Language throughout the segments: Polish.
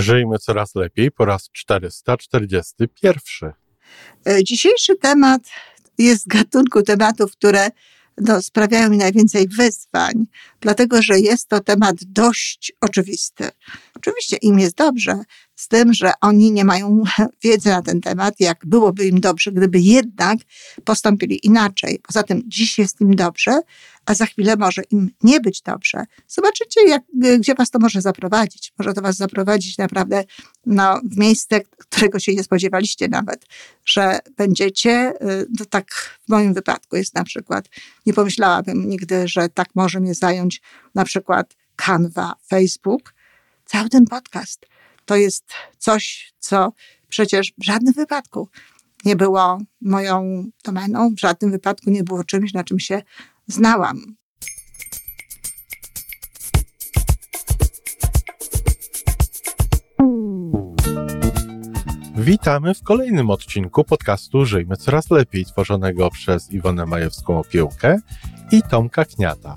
Żyjmy coraz lepiej po raz 441. E, dzisiejszy temat jest z gatunku tematów, które no, sprawiają mi najwięcej wyzwań, dlatego że jest to temat dość oczywisty. Oczywiście im jest dobrze, z tym, że oni nie mają wiedzy na ten temat, jak byłoby im dobrze, gdyby jednak postąpili inaczej. Poza tym dziś jest im dobrze, a za chwilę może im nie być dobrze. Zobaczycie, jak, gdzie was to może zaprowadzić. Może to was zaprowadzić naprawdę no, w miejsce, którego się nie spodziewaliście nawet, że będziecie, y, to tak w moim wypadku jest na przykład, nie pomyślałabym nigdy, że tak może mnie zająć na przykład Canva, Facebook, cały ten podcast to jest coś, co przecież w żadnym wypadku nie było moją domeną, w żadnym wypadku nie było czymś, na czym się znałam. Witamy w kolejnym odcinku podcastu Żyjmy Coraz Lepiej, tworzonego przez Iwonę Majewską-Opiełkę i Tomka Kniata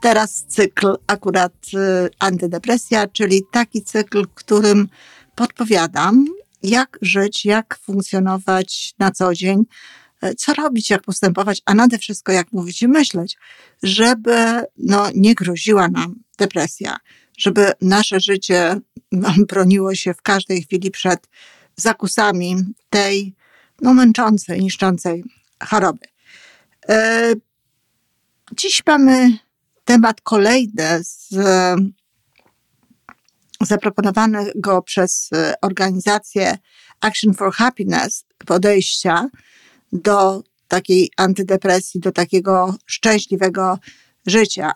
teraz cykl akurat e, antydepresja, czyli taki cykl, którym podpowiadam, jak żyć, jak funkcjonować na co dzień, e, co robić, jak postępować, a nade wszystko jak mówić i myśleć, żeby no, nie groziła nam depresja, żeby nasze życie no, broniło się w każdej chwili przed zakusami tej no, męczącej, niszczącej choroby. Dziś mamy temat kolejny z zaproponowanego przez organizację Action for Happiness podejścia do takiej antydepresji, do takiego szczęśliwego życia.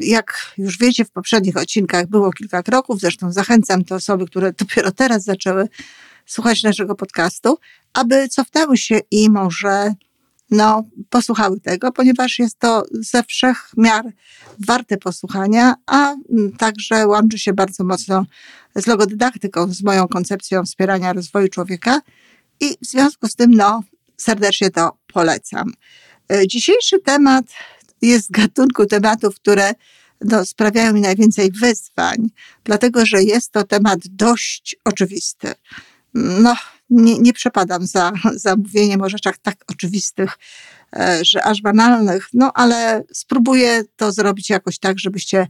Jak już wiecie, w poprzednich odcinkach było kilka kroków, zresztą zachęcam te osoby, które dopiero teraz zaczęły słuchać naszego podcastu, aby cofnęły się i może no, posłuchały tego, ponieważ jest to ze wszech miar warte posłuchania, a mm, także łączy się bardzo mocno z logodydaktyką, z moją koncepcją wspierania rozwoju człowieka i w związku z tym, no, serdecznie to polecam. E, dzisiejszy temat jest z gatunku tematów, które no, sprawiają mi najwięcej wyzwań, dlatego że jest to temat dość oczywisty. No, nie, nie przepadam za, za mówieniem o rzeczach tak oczywistych, e, że aż banalnych, no ale spróbuję to zrobić jakoś tak, żebyście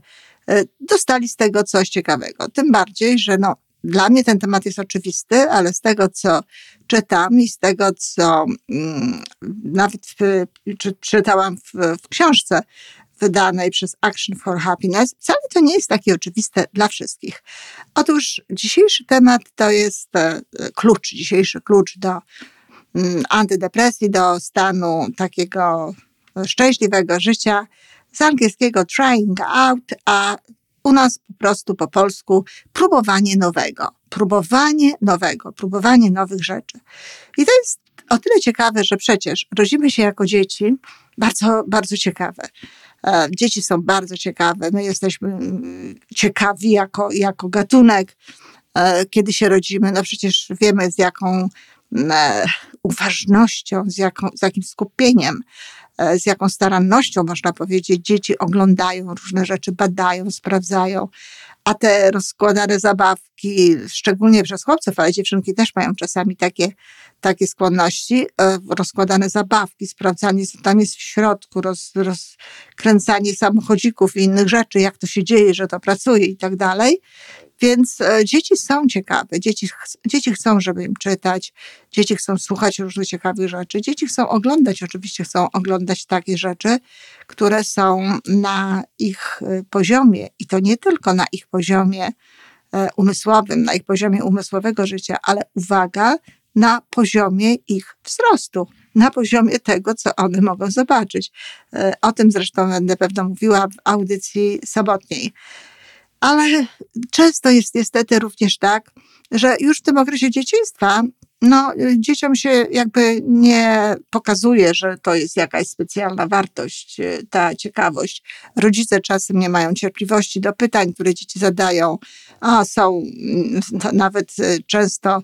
e, dostali z tego coś ciekawego. Tym bardziej, że no, dla mnie ten temat jest oczywisty, ale z tego, co czytam i z tego, co mm, nawet w, czy, czytałam w, w książce wydanej przez Action for Happiness, wcale to nie jest takie oczywiste dla wszystkich. Otóż dzisiejszy temat to jest e, klucz, dzisiejszy klucz do mm, antydepresji, do stanu takiego szczęśliwego życia. Z angielskiego trying out, a u nas po prostu po polsku próbowanie nowego. Próbowanie nowego, próbowanie nowych rzeczy. I to jest o tyle ciekawe, że przecież rodzimy się jako dzieci, bardzo, bardzo ciekawe. E, dzieci są bardzo ciekawe. My jesteśmy mm, ciekawi jako, jako gatunek, e, kiedy się rodzimy. No przecież wiemy z jaką mm, e, uważnością, z, jaką, z jakim skupieniem, z jaką starannością, można powiedzieć, dzieci oglądają różne rzeczy, badają, sprawdzają. A te rozkładane zabawki, szczególnie przez chłopców, ale dziewczynki też mają czasami takie takie skłonności, e, rozkładane zabawki, sprawdzanie, co tam jest w środku, roz, rozkręcanie samochodzików i innych rzeczy, jak to się dzieje, że to pracuje i tak dalej. Więc e, dzieci są ciekawe, dzieci, dzieci chcą, żeby im czytać, dzieci chcą słuchać różnych ciekawych rzeczy, dzieci chcą oglądać, oczywiście chcą oglądać takie rzeczy, które są na ich e, poziomie i to nie tylko na ich poziomie umysłowym, na ich poziomie umysłowego życia, ale uwaga, na poziomie ich wzrostu, na poziomie tego, co one mogą zobaczyć. E, o tym zresztą będę pewno mówiła w audycji sobotniej. Ale często jest niestety również tak, że już w tym okresie dzieciństwa no, dzieciom się jakby nie pokazuje, że to jest jakaś specjalna wartość, e, ta ciekawość. Rodzice czasem nie mają cierpliwości do pytań, które dzieci zadają, a są mm, nawet e, często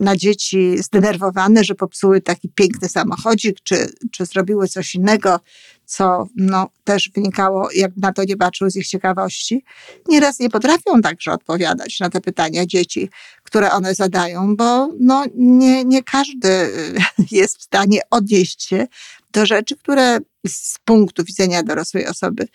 na dzieci zdenerwowane, że popsuły taki piękny samochodzik, czy, czy zrobiły coś innego, co no, też wynikało, jak na to nie patrzył, z ich ciekawości. Nieraz nie potrafią także odpowiadać na te pytania dzieci, które one zadają, bo no, nie, nie każdy jest w stanie odnieść się do rzeczy, które z punktu widzenia dorosłej osoby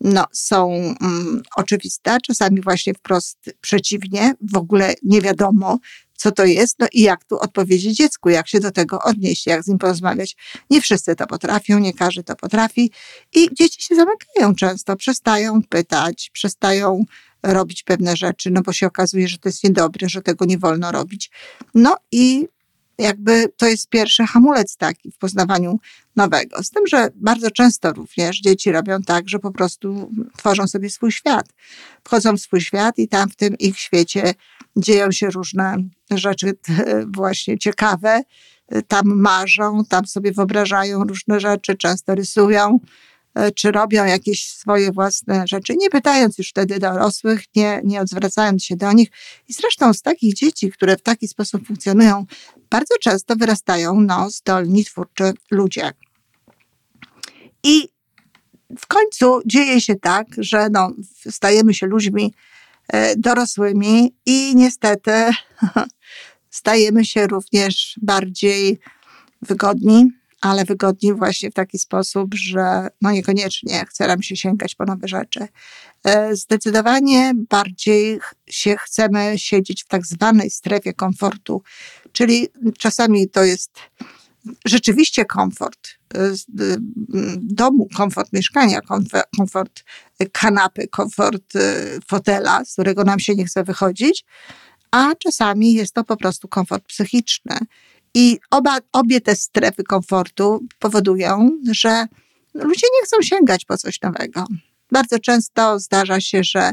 no, są mm, oczywiste, czasami właśnie wprost przeciwnie, w ogóle nie wiadomo, co to jest, no i jak tu odpowiedzieć dziecku, jak się do tego odnieść, jak z nim porozmawiać. Nie wszyscy to potrafią, nie każdy to potrafi i dzieci się zamykają często, przestają pytać, przestają robić pewne rzeczy, no bo się okazuje, że to jest niedobre, że tego nie wolno robić. No i jakby to jest pierwszy hamulec taki w poznawaniu nowego. Z tym, że bardzo często również dzieci robią tak, że po prostu tworzą sobie swój świat. Wchodzą w swój świat i tam w tym ich świecie dzieją się różne rzeczy właśnie ciekawe. Tam marzą, tam sobie wyobrażają różne rzeczy, często rysują, czy robią jakieś swoje własne rzeczy, nie pytając już wtedy dorosłych, nie, nie odwracając się do nich. I zresztą z takich dzieci, które w taki sposób funkcjonują, bardzo często wyrastają no, zdolni, twórczy ludzie. I w końcu dzieje się tak, że no, stajemy się ludźmi e, dorosłymi i niestety stajemy się również bardziej wygodni, ale wygodni właśnie w taki sposób, że no niekoniecznie chce nam się sięgać po nowe rzeczy. E, zdecydowanie bardziej się chcemy siedzieć w tak zwanej strefie komfortu, czyli czasami to jest rzeczywiście komfort e, domu, komfort mieszkania, komfort kanapy, komfort e, fotela, z którego nam się nie chce wychodzić, a czasami jest to po prostu komfort psychiczny. I oba, obie te strefy komfortu powodują, że ludzie nie chcą sięgać po coś nowego. Bardzo często zdarza się, że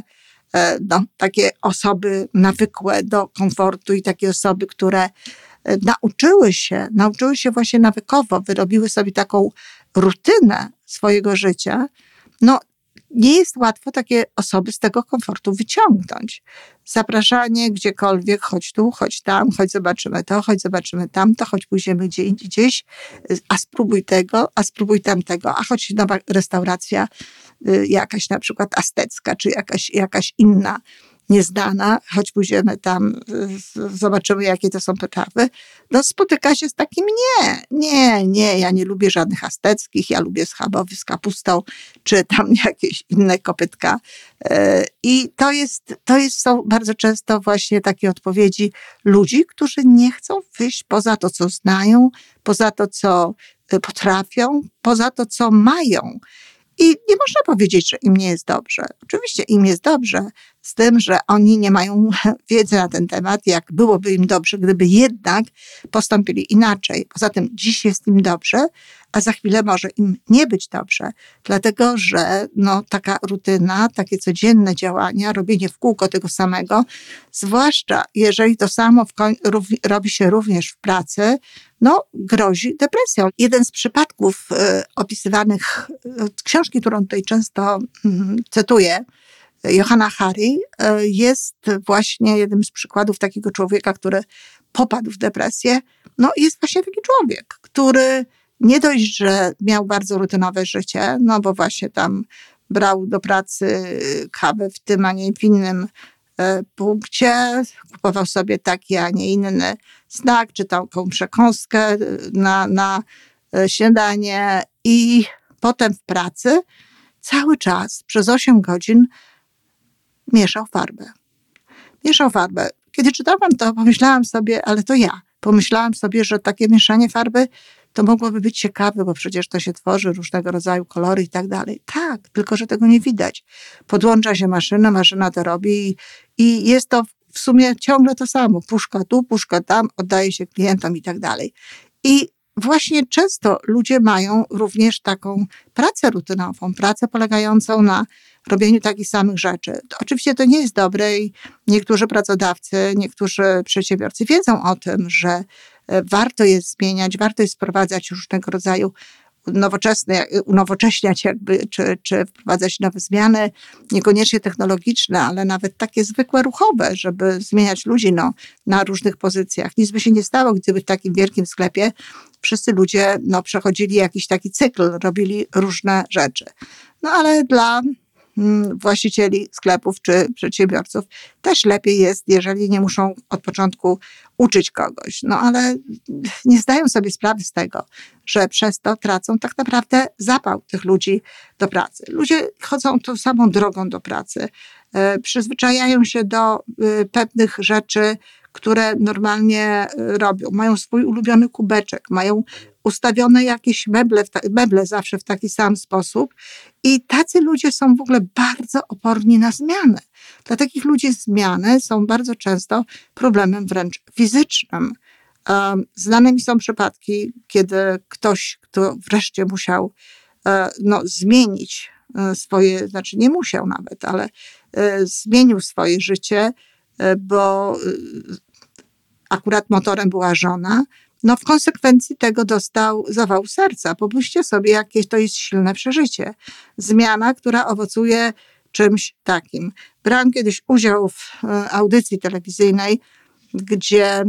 e, no, takie osoby nawykłe do komfortu i takie osoby, które e, nauczyły się, nauczyły się właśnie nawykowo, wyrobiły sobie taką rutynę swojego życia, no nie jest łatwo takie osoby z tego komfortu wyciągnąć. Zapraszanie gdziekolwiek, chodź tu, chodź tam, chodź zobaczymy to, chodź zobaczymy tamto, chodź pójdziemy gdzie indziej, gdzieś, a spróbuj tego, a spróbuj tamtego, a chodź nowa restauracja, y, jakaś na przykład aztecka, czy jakaś, jakaś inna nieznana, choć pójdziemy tam, zobaczymy, jakie to są potrawy, no spotyka się z takim nie, nie, nie, ja nie lubię żadnych azteckich, ja lubię schabowy z kapustą, czy tam jakieś inne kopytka. E, I to jest, to jest, są bardzo często właśnie takie odpowiedzi ludzi, którzy nie chcą wyjść poza to, co znają, poza to, co potrafią, poza to, co mają. I nie można powiedzieć, że im nie jest dobrze. Oczywiście im jest dobrze, z tym, że oni nie mają wiedzy na ten temat, jak byłoby im dobrze, gdyby jednak postąpili inaczej. Poza tym dziś jest im dobrze, a za chwilę może im nie być dobrze, dlatego że no, taka rutyna, takie codzienne działania, robienie w kółko tego samego, zwłaszcza jeżeli to samo robi się również w pracy, no, grozi depresją. Jeden z przypadków y, opisywanych, y, książki, którą tutaj często y, cytuję, Johanna Hari e, jest właśnie jednym z przykładów takiego człowieka, który popadł w depresję. No jest właśnie taki człowiek, który nie dość, że miał bardzo rutynowe życie, no bo właśnie tam brał do pracy kawę w tym, a nie w innym e, punkcie, kupował sobie taki, a nie inny znak, czy taką przekąskę na, na e, śniadanie i potem w pracy cały czas przez 8 godzin mieszał farbę. Mieszał farbę. Kiedy czytałam to, pomyślałam sobie, ale to ja. Pomyślałam sobie, że takie mieszanie farby to mogłoby być ciekawe, bo przecież to się tworzy różnego rodzaju kolory i tak dalej. Tak, tylko że tego nie widać. Podłącza się maszyna, maszyna to robi i, i jest to w sumie ciągle to samo. Puszka tu, puszka tam, oddaje się klientom i tak dalej. I właśnie często ludzie mają również taką pracę rutynową, pracę polegającą na robieniu takich samych rzeczy. To oczywiście to nie jest dobre i niektórzy pracodawcy, niektórzy przedsiębiorcy wiedzą o tym, że warto jest zmieniać, warto jest wprowadzać różnego rodzaju nowoczesne, unowocześniać jakby, czy, czy wprowadzać nowe zmiany, niekoniecznie technologiczne, ale nawet takie zwykłe ruchowe, żeby zmieniać ludzi no, na różnych pozycjach. Nic by się nie stało, gdyby w takim wielkim sklepie wszyscy ludzie no, przechodzili jakiś taki cykl, robili różne rzeczy. No ale dla Mm, właścicieli sklepów czy przedsiębiorców też lepiej jest, jeżeli nie muszą od początku uczyć kogoś. No ale nie zdają sobie sprawy z tego, że przez to tracą tak naprawdę zapał tych ludzi do pracy. Ludzie chodzą tą samą drogą do pracy, e, przyzwyczajają się do e, pewnych rzeczy, które normalnie e, robią. Mają swój ulubiony kubeczek, mają ustawione jakieś meble, meble zawsze w taki sam sposób. I tacy ludzie są w ogóle bardzo oporni na zmiany. Dla takich ludzi zmiany są bardzo często problemem wręcz fizycznym. Znane mi są przypadki, kiedy ktoś, kto wreszcie musiał e, no, zmienić e, swoje, znaczy nie musiał nawet, ale zmienił swoje życie, bo akurat motorem była żona, no w konsekwencji tego dostał zawał serca. Pomyślcie sobie, jakie to jest silne przeżycie. Zmiana, która owocuje czymś takim. Brałam kiedyś udział w e, audycji telewizyjnej, gdzie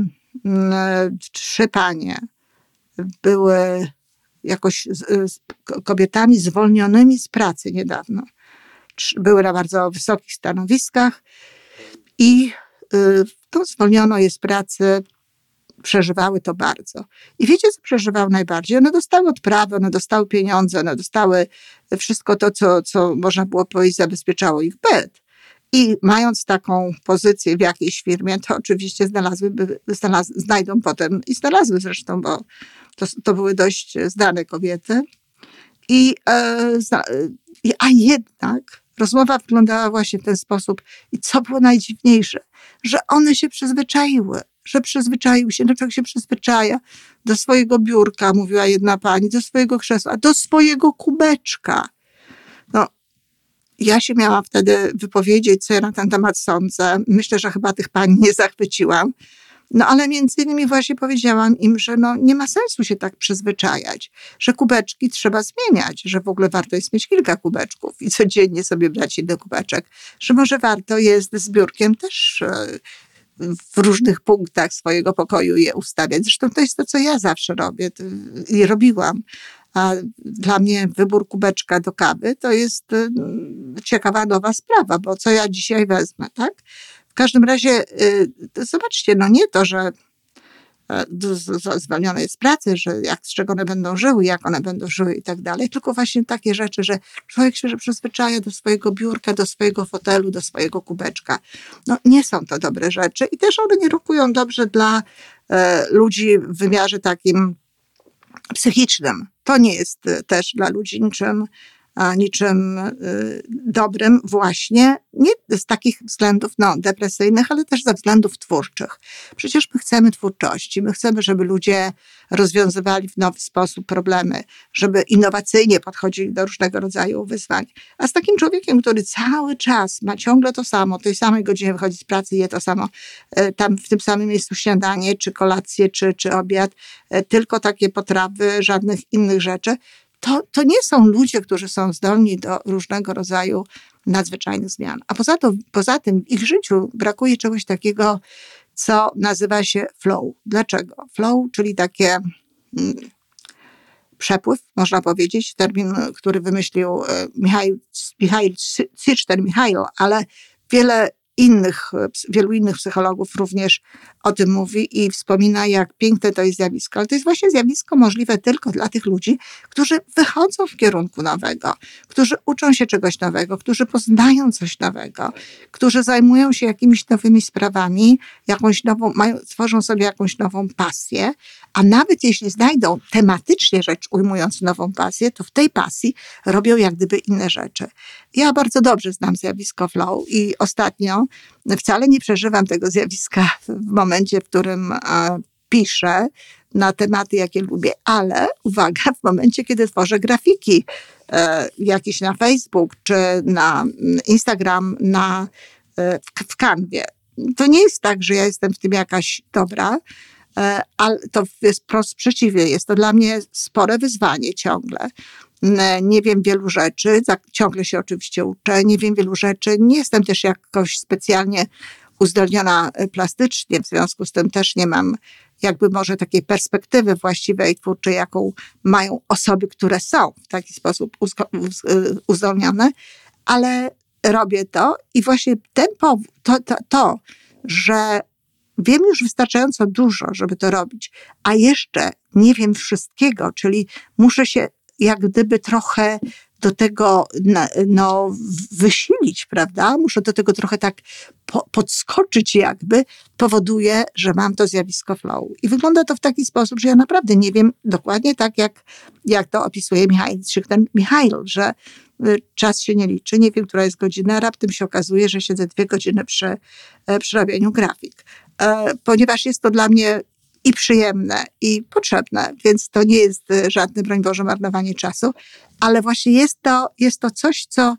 mm, trzy panie były jakoś z, kobietami zwolnionymi z pracy niedawno. Były na bardzo wysokich stanowiskach i to zwolniono je z pracy przeżywały to bardzo. I wiecie, co przeżywały najbardziej? One dostały odprawy, one dostały pieniądze, one dostały wszystko to, co, co można było powiedzieć, zabezpieczało ich byt. I mając taką pozycję w jakiejś firmie, to oczywiście znalazłyby, znalaz, znajdą potem i znalazły zresztą, bo to, to były dość zdane kobiety. I, e, a jednak rozmowa wyglądała właśnie w ten sposób. I co było najdziwniejsze, że one się przyzwyczaiły że przyzwyczaił się, do czego się przyzwyczaja, do swojego biurka, mówiła jedna pani, do swojego krzesła, do swojego kubeczka. No, ja się miałam wtedy wypowiedzieć, co ja na ten temat sądzę. Myślę, że chyba tych pani nie zachwyciłam. No ale między innymi właśnie powiedziałam im, że no, nie ma sensu się tak przyzwyczajać, że kubeczki trzeba zmieniać, że w ogóle warto jest mieć kilka kubeczków i codziennie sobie brać jeden kubeczek, że może warto jest z biurkiem też e, w różnych punktach swojego pokoju je ustawiać. Zresztą to jest to, co ja zawsze robię i robiłam. A dla mnie wybór kubeczka do kawy to jest y, ciekawa nowa sprawa, bo co ja dzisiaj wezmę, tak? Każdym razie, y, zobaczcie, no nie to, że zwolnione jest pracy, że jak, z czego one będą żyły, jak one będą żyły i tak dalej, tylko właśnie takie rzeczy, że człowiek się przyzwyczaja do swojego biurka, do swojego fotelu, do swojego kubeczka. No nie są to dobre rzeczy i też one nie rokują dobrze dla e, ludzi w wymiarze takim psychicznym. To nie jest e, też dla ludzi niczym niczym y, dobrym właśnie, nie z takich względów no, depresyjnych, ale też ze względów twórczych. Przecież my chcemy twórczości, my chcemy, żeby ludzie rozwiązywali w nowy sposób problemy, żeby innowacyjnie podchodzili do różnego rodzaju wyzwań. A z takim człowiekiem, który cały czas ma ciągle to samo, tej samej godzinie wychodzi z pracy, je to samo, y, tam w tym samym miejscu śniadanie, czy kolację, czy, czy obiad, y, tylko takie potrawy, żadnych innych rzeczy, to, to nie są ludzie, którzy są zdolni do różnego rodzaju nadzwyczajnych zmian. A poza, to, poza tym w ich życiu brakuje czegoś takiego, co nazywa się flow. Dlaczego? Flow, czyli takie mm, przepływ, można powiedzieć, termin, który wymyślił e, Michał, Michał Cyczter Michail, ale wiele innych, wielu innych psychologów również o tym mówi i wspomina, jak piękne to jest zjawisko. Ale to jest właśnie zjawisko możliwe tylko dla tych ludzi, którzy wychodzą w kierunku nowego, którzy uczą się czegoś nowego, którzy poznają coś nowego, którzy zajmują się jakimiś nowymi sprawami, jakąś nową, mają, tworzą sobie jakąś nową pasję, a nawet jeśli znajdą tematycznie rzecz ujmując nową pasję, to w tej pasji robią jak gdyby inne rzeczy. Ja bardzo dobrze znam zjawisko flow i ostatnio wcale nie przeżywam tego zjawiska w momencie, w którym piszę na tematy, jakie lubię, ale uwaga, w momencie, kiedy tworzę grafiki e, jakieś na Facebook czy na mm, Instagram, na, e, w, w Canwie, to nie jest tak, że ja jestem w tym jakaś dobra, e, ale to jest prost przeciwnie. Jest to dla mnie spore wyzwanie ciągle. Nie wiem wielu rzeczy, ciągle się oczywiście uczę, nie wiem wielu rzeczy. Nie jestem też jakoś specjalnie uzdolniona e, plastycznie, w związku z tym też nie mam jakby może takiej perspektywy właściwej twórczej, jaką mają osoby, które są w taki sposób e, uzdolnione, ale robię to i właśnie ten powód, to, to, to, że wiem już wystarczająco dużo, żeby to robić, a jeszcze nie wiem wszystkiego, czyli muszę się jak gdyby trochę do tego no, wysilić, prawda? Muszę do tego trochę tak po, podskoczyć jakby, powoduje, że mam to zjawisko flow. I wygląda to w taki sposób, że ja naprawdę nie wiem dokładnie tak, jak, jak to opisuje Michał ten Michail, że y, czas się nie liczy, nie wiem, która jest godzina, raptem się okazuje, że siedzę dwie godziny przy, przy robieniu grafik. E, ponieważ jest to dla mnie i przyjemne, i potrzebne, więc to nie jest y, żadne, broń Boże, marnowanie czasu, ale właśnie jest to, jest to coś, co,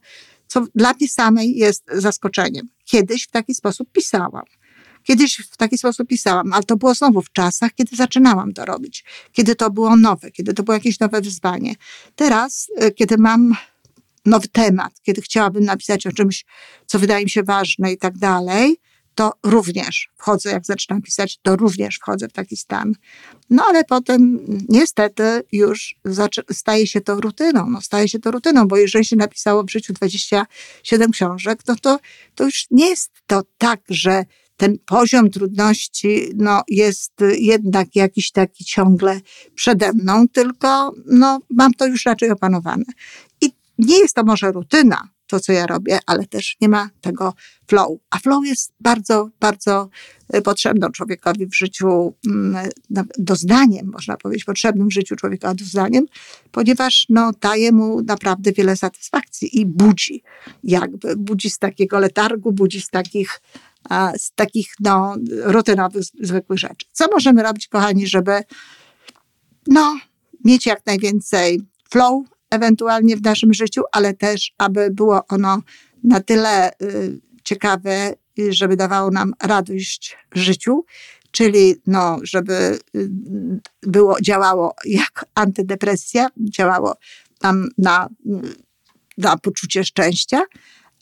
co dla mnie samej jest zaskoczeniem. Kiedyś w taki sposób pisałam. Kiedyś w taki sposób pisałam, ale to było znowu w czasach, kiedy zaczynałam to robić, kiedy to było nowe, kiedy to było jakieś nowe wyzwanie. Teraz, y, kiedy mam nowy temat, kiedy chciałabym napisać o czymś, co wydaje mi się ważne i tak dalej, to również wchodzę, jak zaczynam pisać, to również wchodzę w taki stan. No ale potem niestety już staje się to rutyną. No, staje się to rutyną, bo jeżeli się napisało w życiu 27 książek, no to, to już nie jest to tak, że ten poziom trudności no, jest jednak jakiś taki ciągle przede mną, tylko no, mam to już raczej opanowane. I nie jest to może rutyna, to, co ja robię, ale też nie ma tego flow. A flow jest bardzo, bardzo e, potrzebną człowiekowi w życiu, mm, doznaniem, można powiedzieć, potrzebnym w życiu człowieka doznaniem, ponieważ no, daje mu naprawdę wiele satysfakcji i budzi, jakby budzi z takiego letargu, budzi z takich, z takich no, rutynowych, zwykłych rzeczy. Co możemy robić, kochani, żeby no, mieć jak najwięcej flow, ewentualnie w naszym życiu, ale też, aby było ono na tyle y, ciekawe, żeby dawało nam radość w życiu, czyli no, żeby y, było, działało jak antydepresja, działało nam na, na poczucie szczęścia,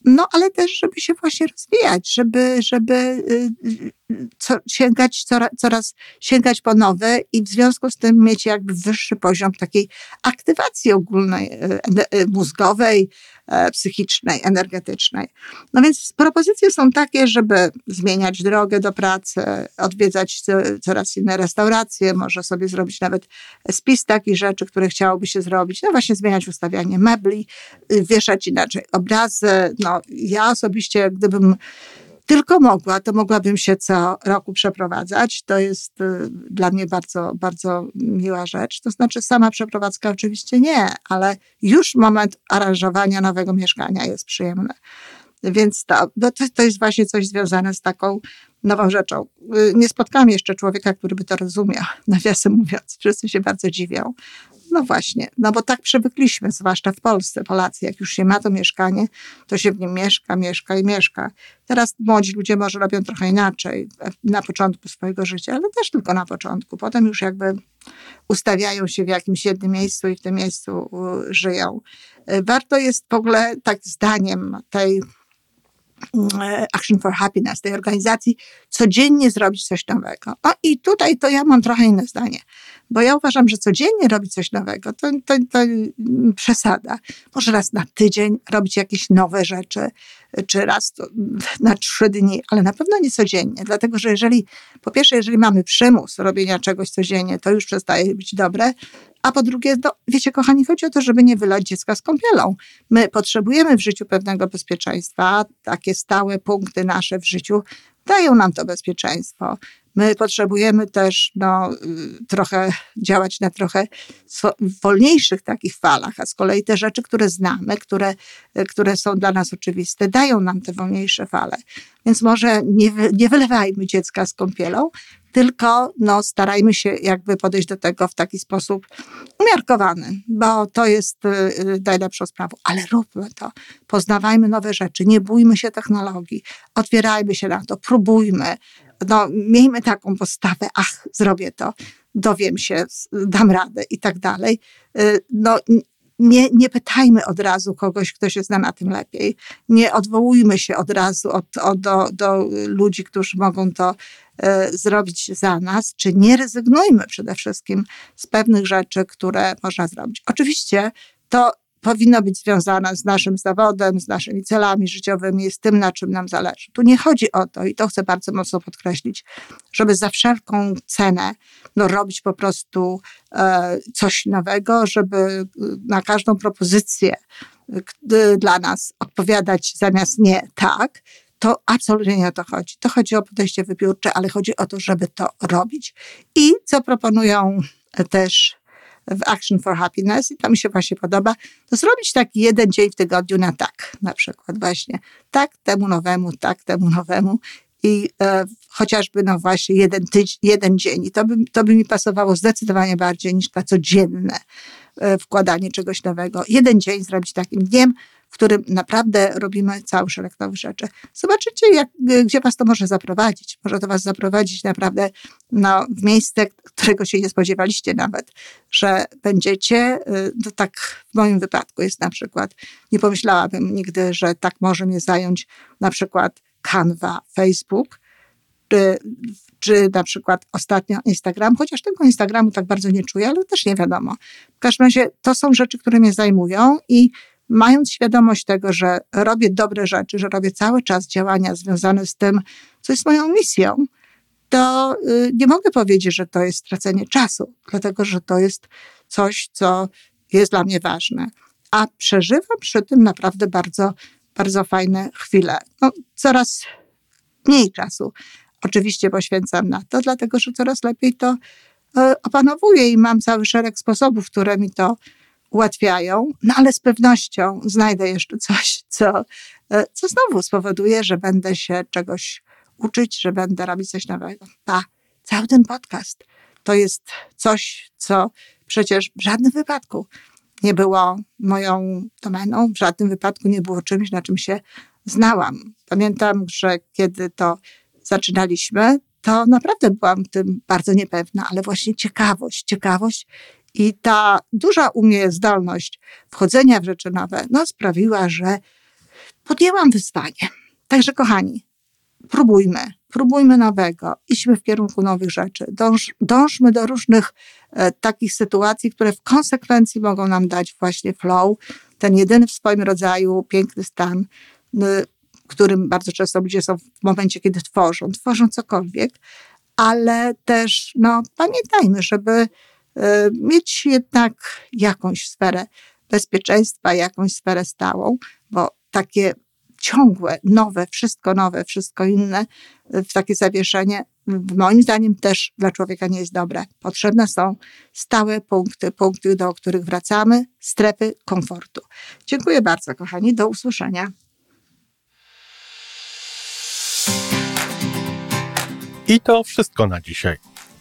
no ale też, żeby się właśnie rozwijać, żeby, żeby y, co, sięgać coraz, coraz sięgać po nowe i w związku z tym mieć jakby wyższy poziom takiej aktywacji ogólnej, e, e, mózgowej, e, psychicznej, energetycznej. No więc propozycje są takie, żeby zmieniać drogę do pracy, odwiedzać coraz inne restauracje, może sobie zrobić nawet spis takich rzeczy, które chciałoby się zrobić, no właśnie zmieniać ustawianie mebli, wieszać inaczej obrazy. No ja osobiście, gdybym tylko mogła, to mogłabym się co roku przeprowadzać. To jest y, dla mnie bardzo, bardzo miła rzecz. To znaczy, sama przeprowadzka oczywiście nie, ale już moment aranżowania nowego mieszkania jest przyjemny. Więc to, to, to jest właśnie coś związane z taką nową rzeczą. Y, nie spotkałam jeszcze człowieka, który by to rozumiał, nawiasem mówiąc. Wszyscy się bardzo dziwią. No właśnie, no bo tak przywykliśmy, zwłaszcza w Polsce. Polacy, jak już się ma to mieszkanie, to się w nim mieszka, mieszka i mieszka. Teraz młodzi ludzie może robią trochę inaczej na początku swojego życia, ale też tylko na początku. Potem już jakby ustawiają się w jakimś jednym miejscu i w tym miejscu żyją. Warto jest w ogóle, tak zdaniem tej E, Action for Happiness, tej organizacji, codziennie zrobić coś nowego. O i tutaj to ja mam trochę inne zdanie, bo ja uważam, że codziennie robić coś nowego to, to, to przesada. Może raz na tydzień robić jakieś nowe rzeczy, czy raz na trzy dni, ale na pewno nie codziennie, dlatego że jeżeli, po pierwsze, jeżeli mamy przymus robienia czegoś codziennie, to już przestaje być dobre, a po drugie, no, wiecie, kochani, chodzi o to, żeby nie wylać dziecka z kąpielą. My potrzebujemy w życiu pewnego bezpieczeństwa, takie stałe punkty nasze w życiu dają nam to bezpieczeństwo. My potrzebujemy też no, y, trochę działać na trochę wolniejszych takich falach, a z kolei te rzeczy, które znamy, które, y, które są dla nas oczywiste, dają nam te wolniejsze fale. Więc może nie, nie wylewajmy dziecka z kąpielą, tylko no, starajmy się jakby podejść do tego w taki sposób umiarkowany, bo to jest y, y, najlepszą sprawą. Ale róbmy to, poznawajmy nowe rzeczy, nie bójmy się technologii, otwierajmy się na to, próbujmy, no, miejmy taką postawę, ach, zrobię to, dowiem się, dam radę i tak dalej. Y, no, nie, nie pytajmy od razu kogoś, kto się zna na tym lepiej. Nie odwołujmy się od razu od, od, do, do ludzi, którzy mogą to e, zrobić za nas, czy nie rezygnujmy przede wszystkim z pewnych rzeczy, które można zrobić. Oczywiście to powinno być związane z naszym zawodem, z naszymi celami życiowymi, z tym, na czym nam zależy. Tu nie chodzi o to, i to chcę bardzo mocno podkreślić, żeby za wszelką cenę no, robić po prostu e, coś nowego, żeby e, na każdą propozycję e, dla nas odpowiadać zamiast nie tak, to absolutnie nie o to chodzi. To chodzi o podejście wybiórcze, ale chodzi o to, żeby to robić. I co proponują też w Action for Happiness i to mi się właśnie podoba, to zrobić taki jeden dzień w tygodniu na tak, na przykład właśnie tak temu nowemu, tak temu nowemu i e, chociażby no właśnie jeden, tydzień, jeden dzień i to by, to by mi pasowało zdecydowanie bardziej niż to codzienne e, wkładanie czegoś nowego. Jeden dzień zrobić takim dniem, w którym naprawdę robimy cały szereg nowych rzeczy. Zobaczycie, jak, gdzie was to może zaprowadzić. Może to was zaprowadzić naprawdę no, w miejsce, którego się nie spodziewaliście nawet, że będziecie, y, no tak w moim wypadku jest na przykład, nie pomyślałabym nigdy, że tak może mnie zająć na przykład Canva, Facebook, czy, czy na przykład ostatnio Instagram, chociaż tego Instagramu tak bardzo nie czuję, ale też nie wiadomo. W każdym razie to są rzeczy, które mnie zajmują i mając świadomość tego, że robię dobre rzeczy, że robię cały czas działania związane z tym, co jest moją misją, to y, nie mogę powiedzieć, że to jest stracenie czasu, dlatego że to jest coś, co jest dla mnie ważne. A przeżywam przy tym naprawdę bardzo, bardzo fajne chwile. No, coraz mniej czasu oczywiście poświęcam na to, dlatego że coraz lepiej to y, opanowuję i mam cały szereg sposobów, które mi to ułatwiają, no ale z pewnością znajdę jeszcze coś, co, e, co znowu spowoduje, że będę się czegoś uczyć, że będę robić coś nowego. Pa, cały ten podcast to jest coś, co przecież w żadnym wypadku nie było moją domeną, w żadnym wypadku nie było czymś, na czym się znałam. Pamiętam, że kiedy to zaczynaliśmy, to naprawdę byłam tym bardzo niepewna, ale właśnie ciekawość, ciekawość i ta duża u mnie zdolność wchodzenia w rzeczy nowe, no sprawiła, że podjęłam wyzwanie. Także kochani, próbujmy, próbujmy nowego, idźmy w kierunku nowych rzeczy, Dąż, dążmy do różnych e, takich sytuacji, które w konsekwencji mogą nam dać właśnie flow, ten jedyny w swoim rodzaju piękny stan, którym bardzo często ludzie są w momencie, kiedy tworzą, tworzą cokolwiek, ale też no, pamiętajmy, żeby mieć jednak jakąś sferę bezpieczeństwa, jakąś sferę stałą, bo takie ciągłe, nowe, wszystko nowe, wszystko inne, e, w takie zawieszenie, moim zdaniem też dla człowieka nie jest dobre. Potrzebne są stałe punkty, punkty, do których wracamy, strefy komfortu. Dziękuję bardzo, kochani. Do usłyszenia. I to wszystko na dzisiaj.